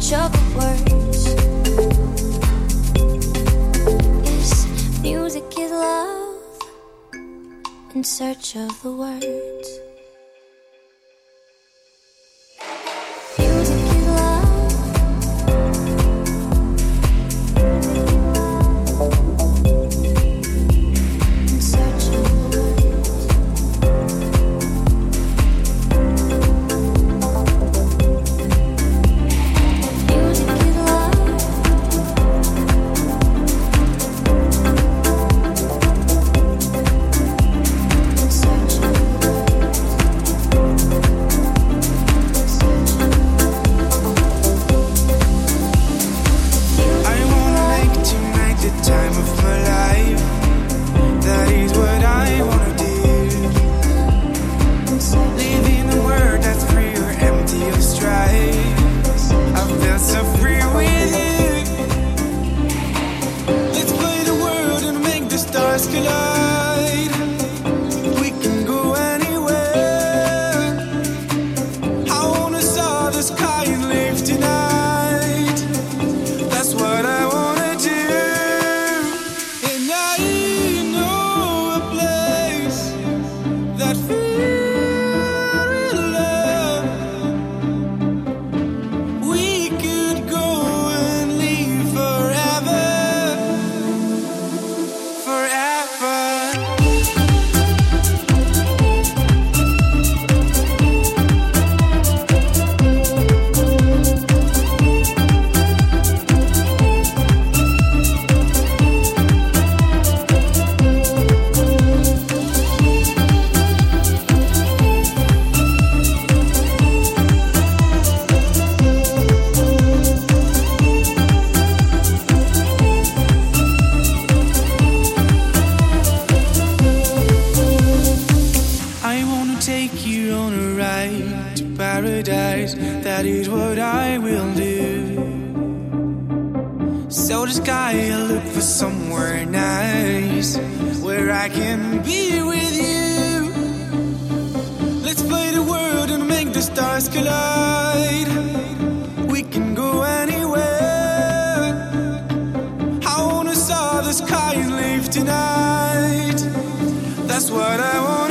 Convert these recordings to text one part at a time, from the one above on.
search of words. Yes, music is love in search of the words. that's what I want.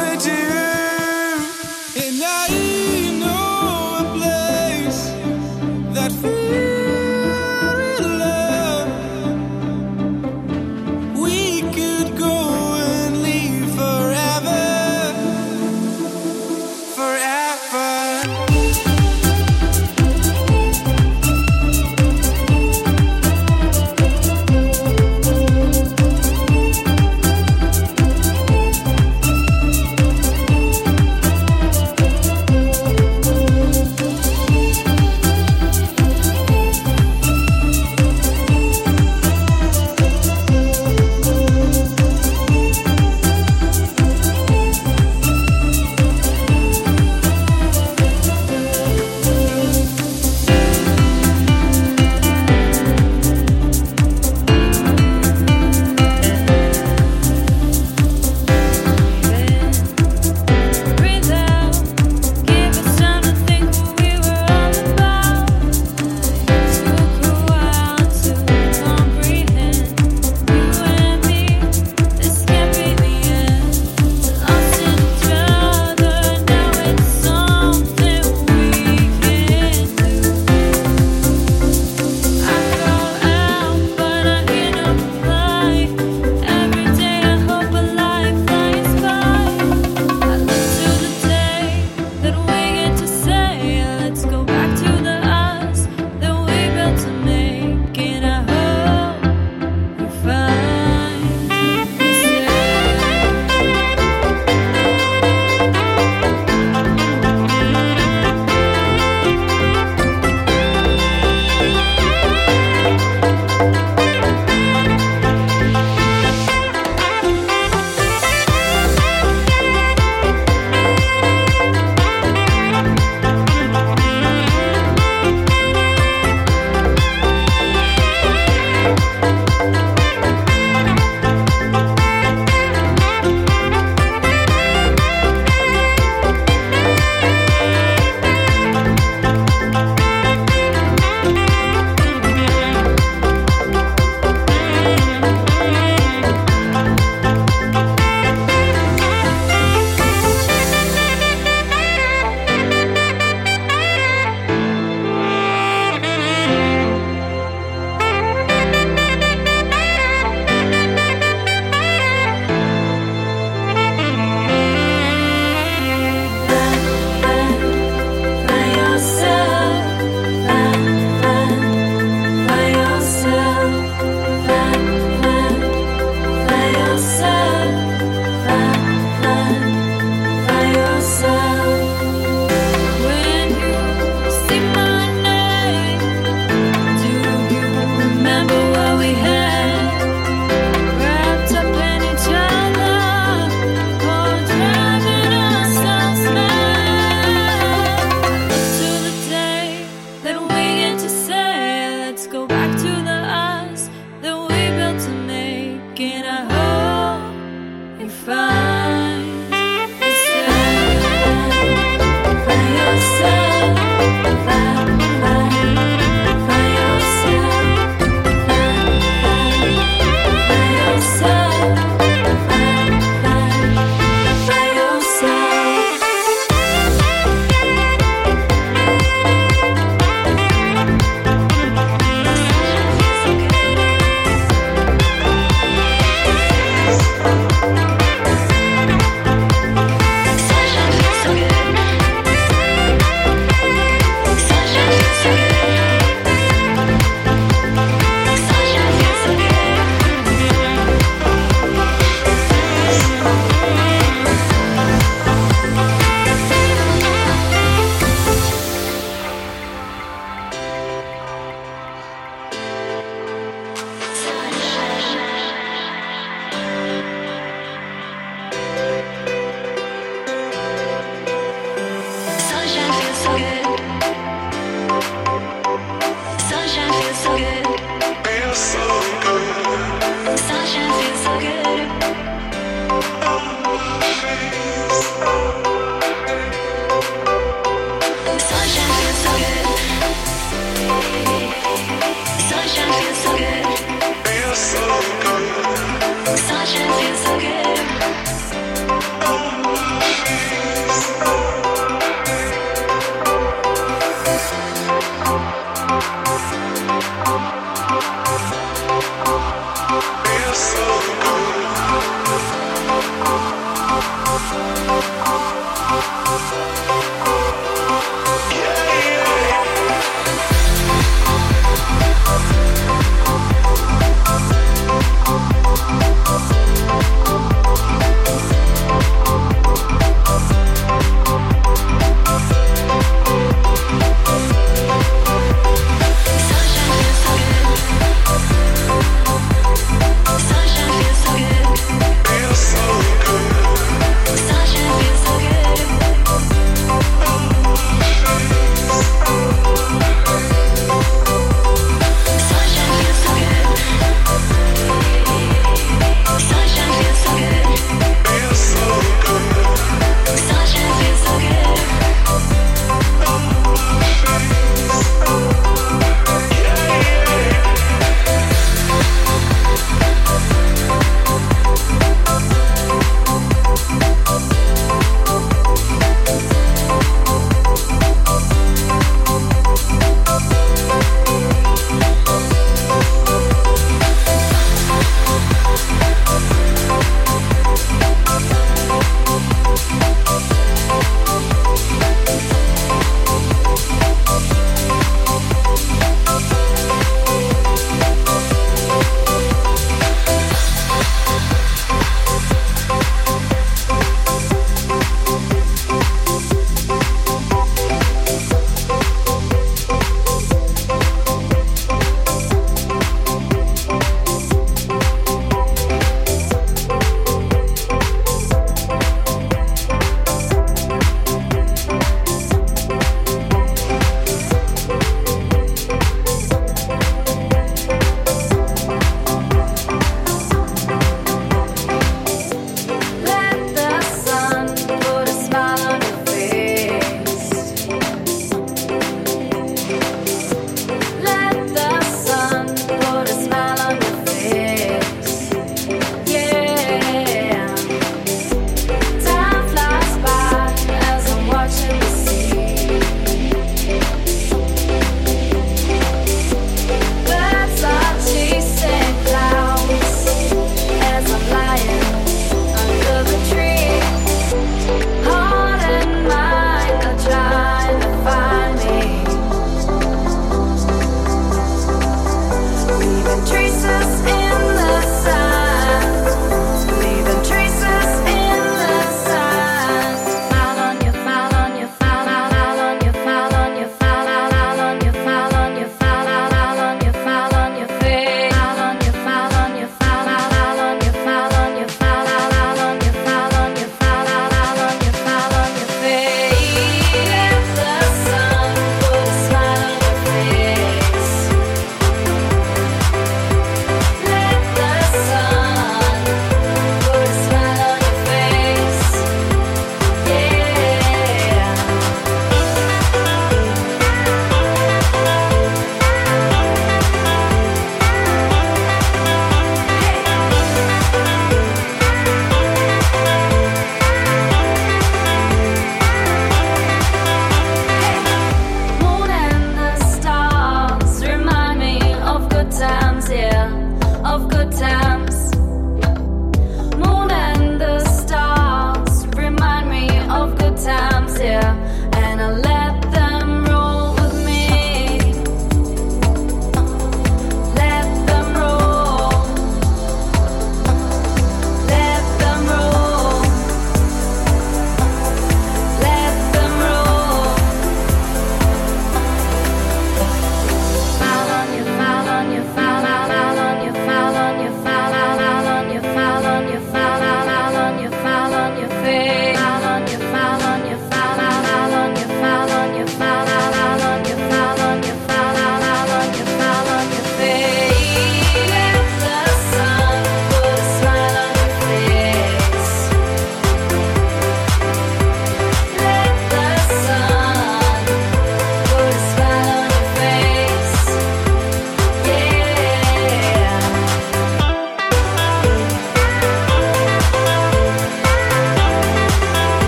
Pensando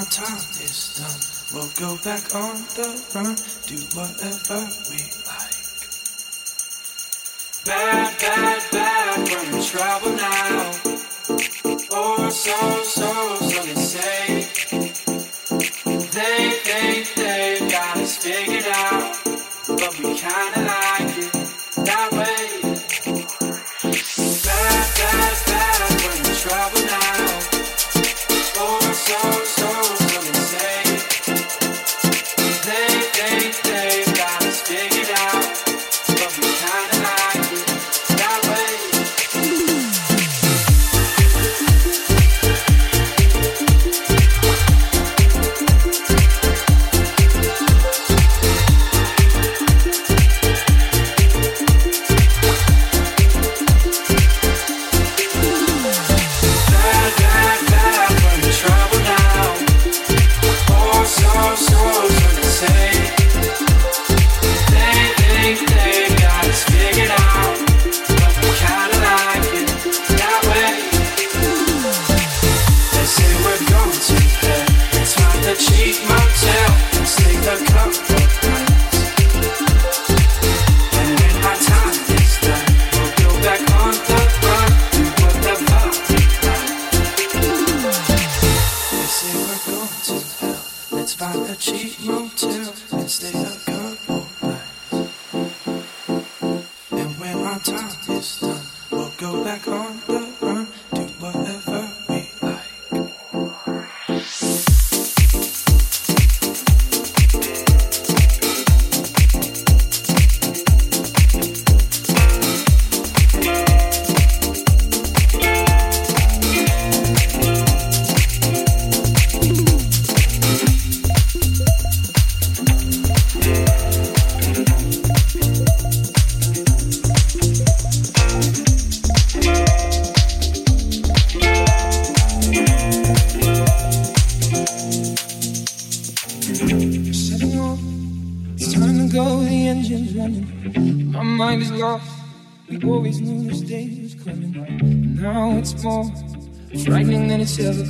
our time is done, we'll go back on the run, do whatever we like. Bad, bad, bad when we travel now. Oh, so, so, so they say. They, they, they got us figured out, but we kinda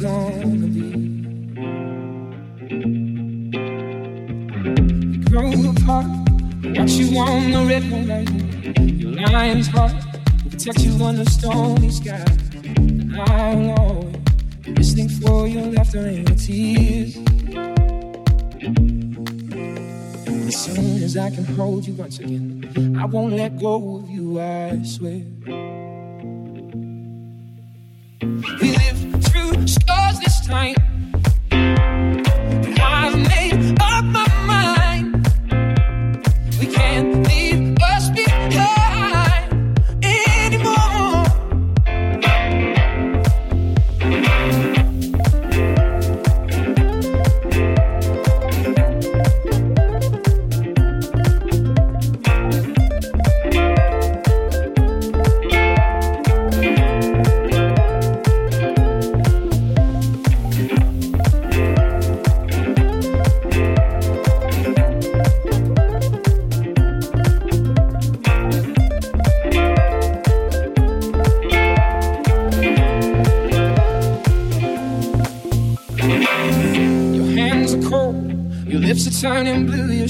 gonna be. You grow apart, watch you on the red moonlight. Your lion's heart will protect you under stormy sky. And I will always be listening for your laughter and your tears. As soon as I can hold you once again, I won't let go of you, I swear.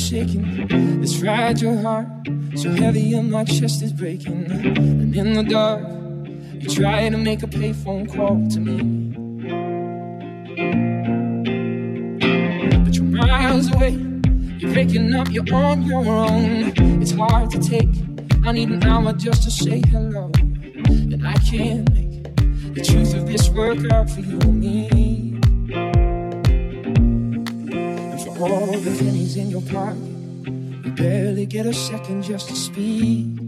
shaking. This fragile heart, so heavy and my chest is breaking. And in the dark, you try to make a payphone call to me. But you're miles away, you're waking up, you're on your own. It's hard to take, I need an hour just to say hello. And I can't make the truth of this work out for you and me. all the pennies in your pocket. You barely get a second just to speak.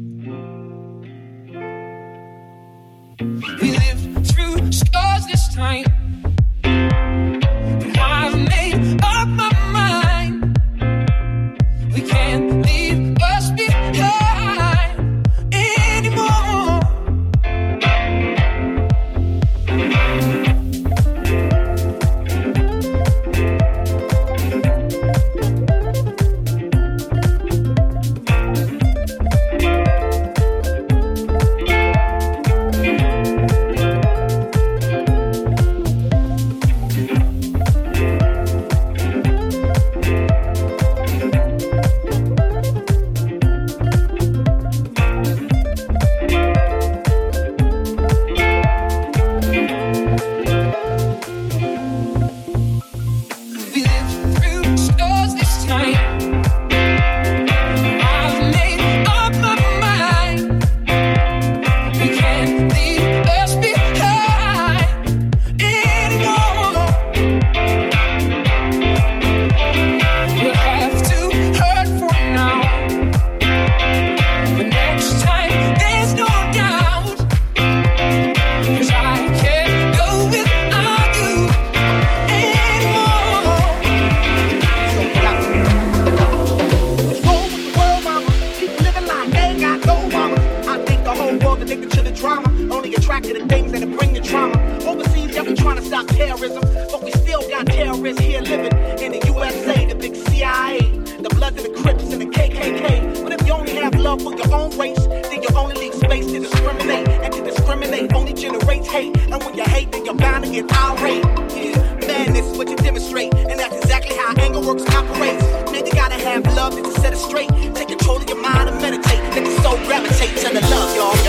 own race, then you only leave space to discriminate. And to discriminate only generates hate. And when you hate, then you're bound to get irate. Yeah, madness is what you demonstrate. And that's exactly how anger works and operates. Man, you gotta have love to set it straight. Take control of your mind and meditate. Let the soul gravitate to the love, y'all.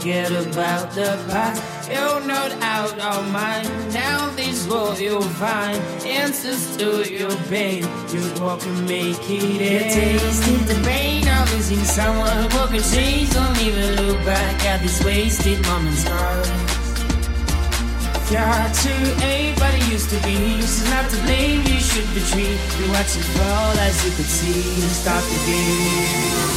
forget about the past. You'll note out all mine. Now these will you'll find answers to your pain. You walk and make it. You tasted the pain of losing someone. who Walk and change, don't even look back at these wasted moments. Got to ain't what it used to be. She's not to blame. You should retreat. You watch it fall as you could see. Stop the game.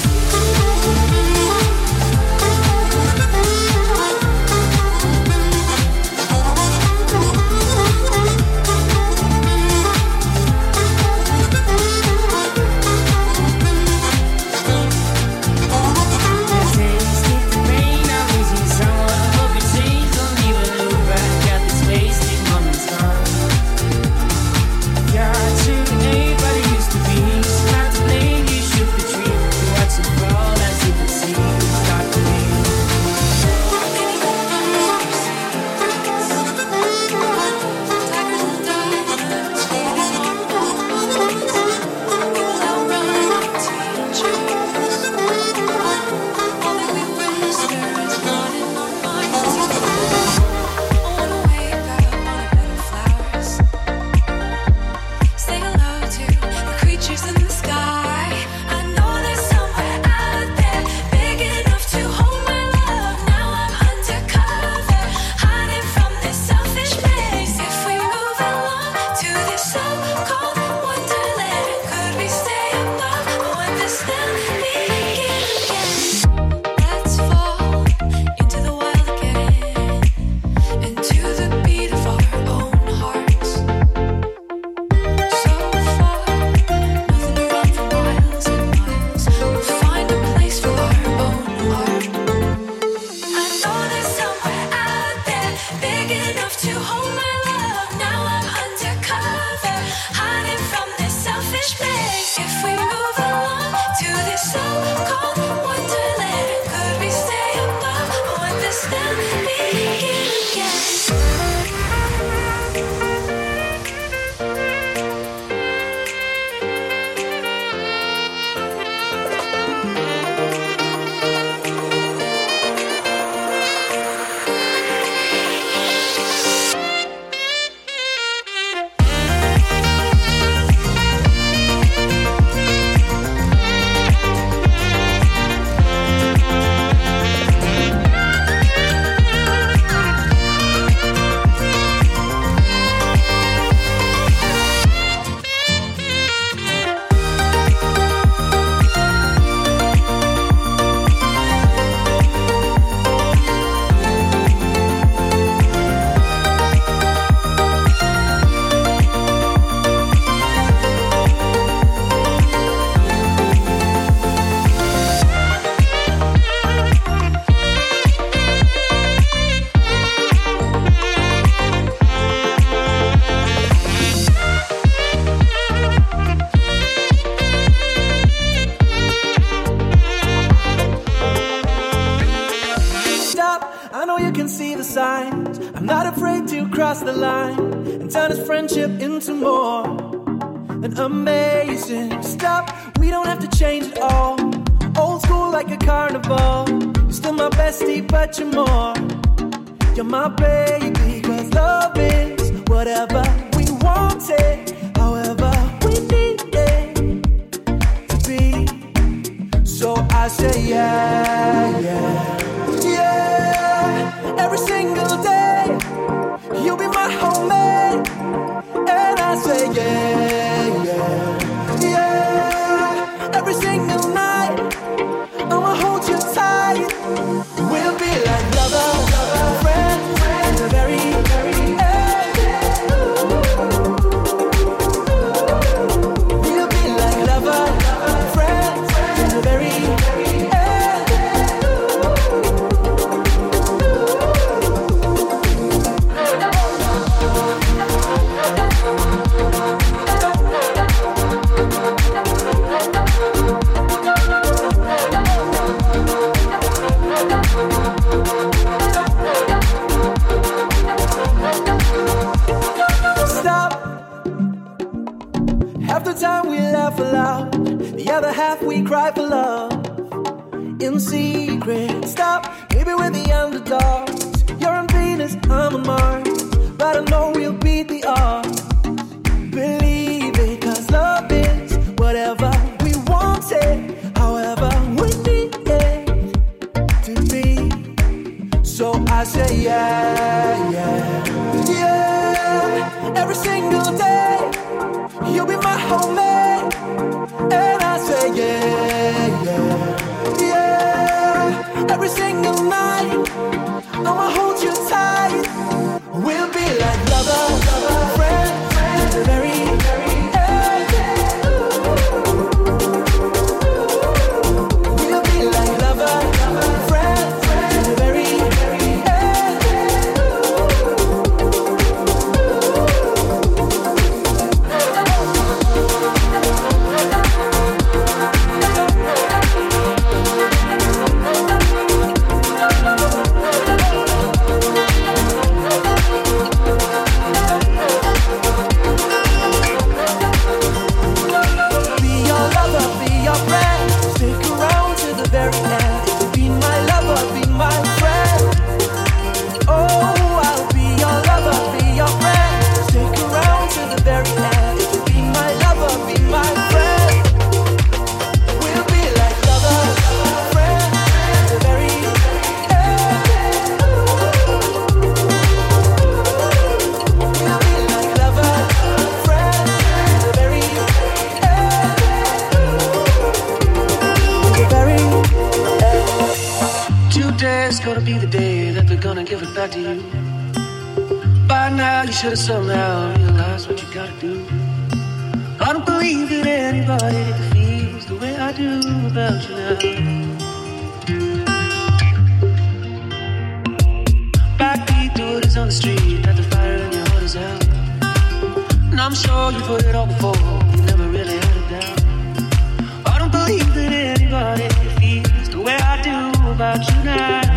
About you now.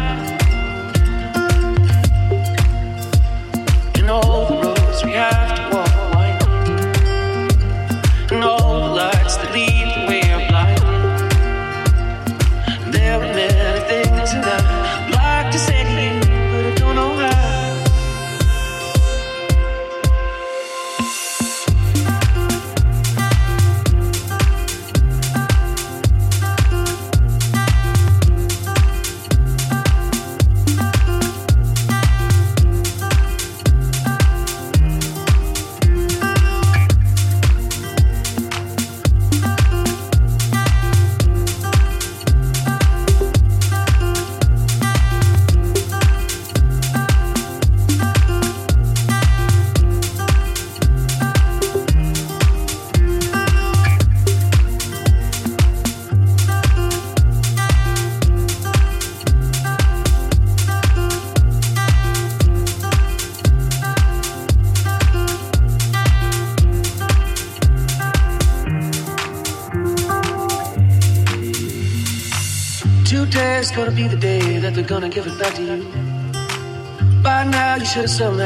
You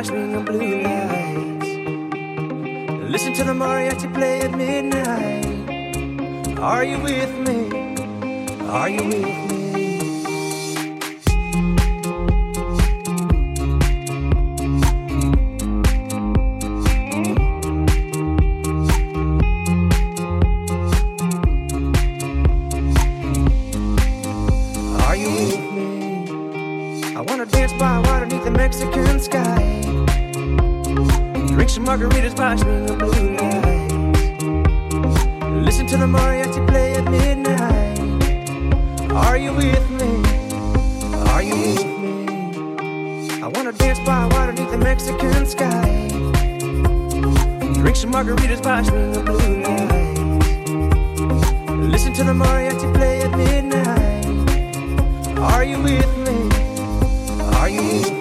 Margaritas by dance by water beneath the Mexican sky. Drink some margaritas by swinging blue lights. Listen to the mariachi play at midnight. Are you with me? Are you with me?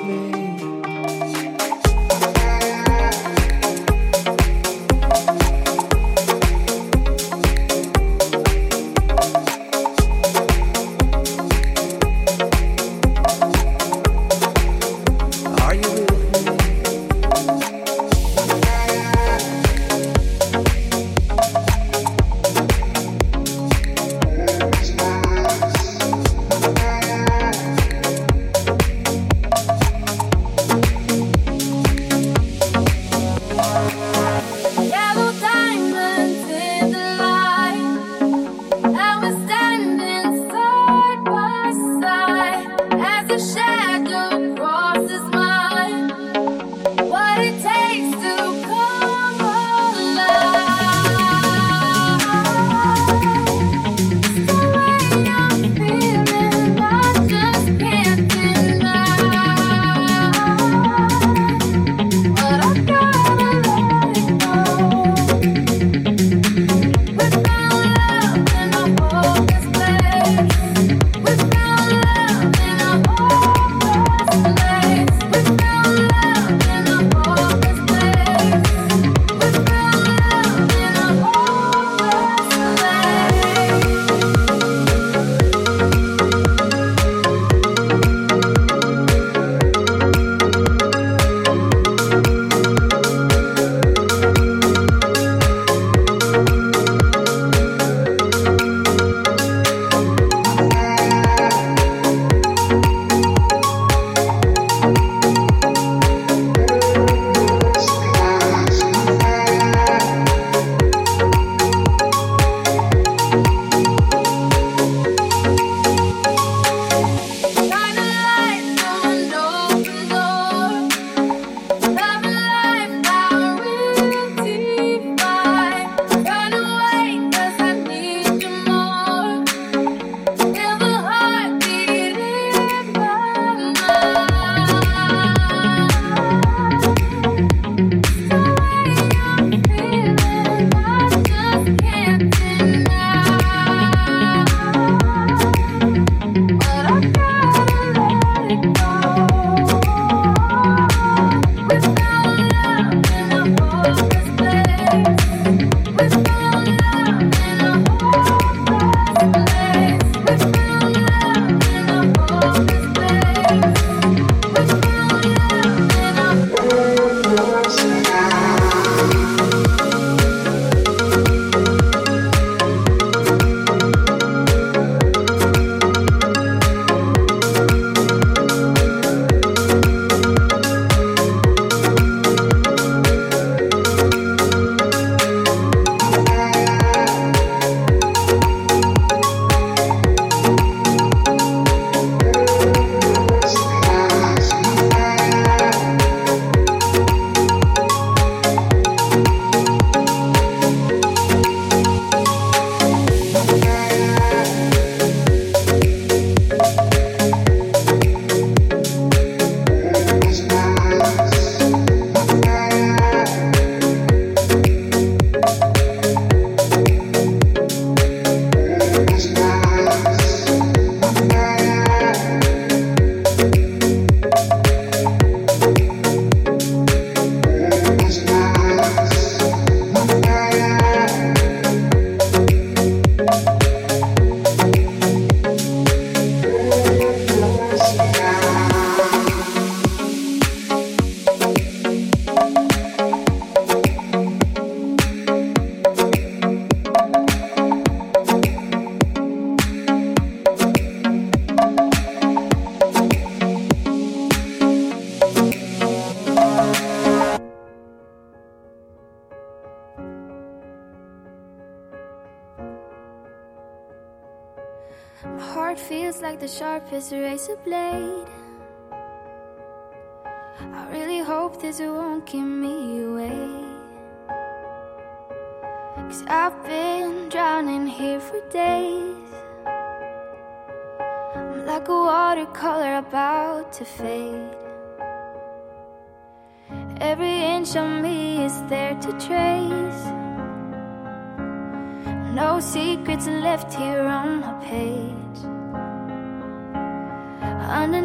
Sharpest razor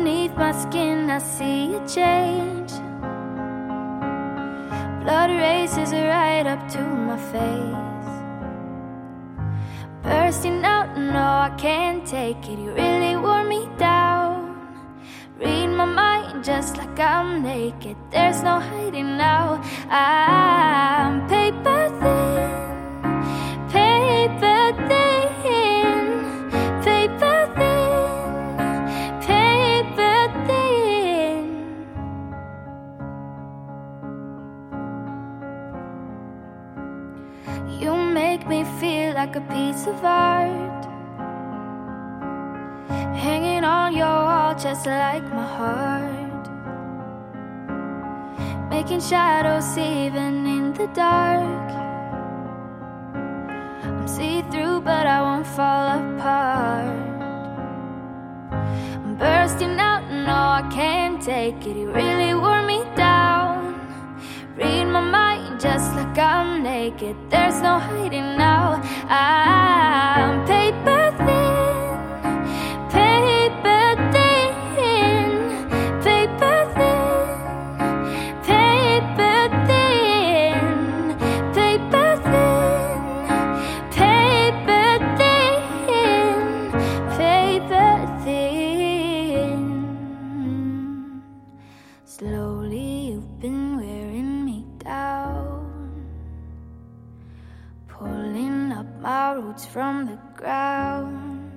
Underneath my skin, I see a change. Blood races right up to my face. Bursting out, no, I can't take it. You really wore me down. Read my mind just like I'm naked. There's no hiding now. I'm paper piece of art. Hanging on your wall just like my heart. Making shadows even in the dark. I'm see through, but I won't fall apart. I'm bursting out, no, I can't take it. You really wore me down. Read my mind just like I'm naked. There's no hiding now. I'm from the ground.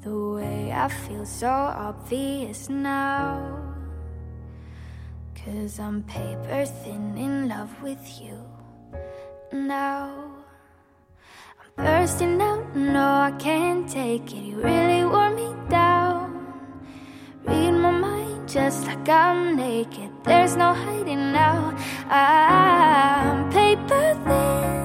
The way I feel so obvious now. Cause I'm paper thin in love with you now. I'm bursting out, no, I can't take it. You really wore me down. Read my mind just like I'm naked. There's no hiding now. I'm paper thin.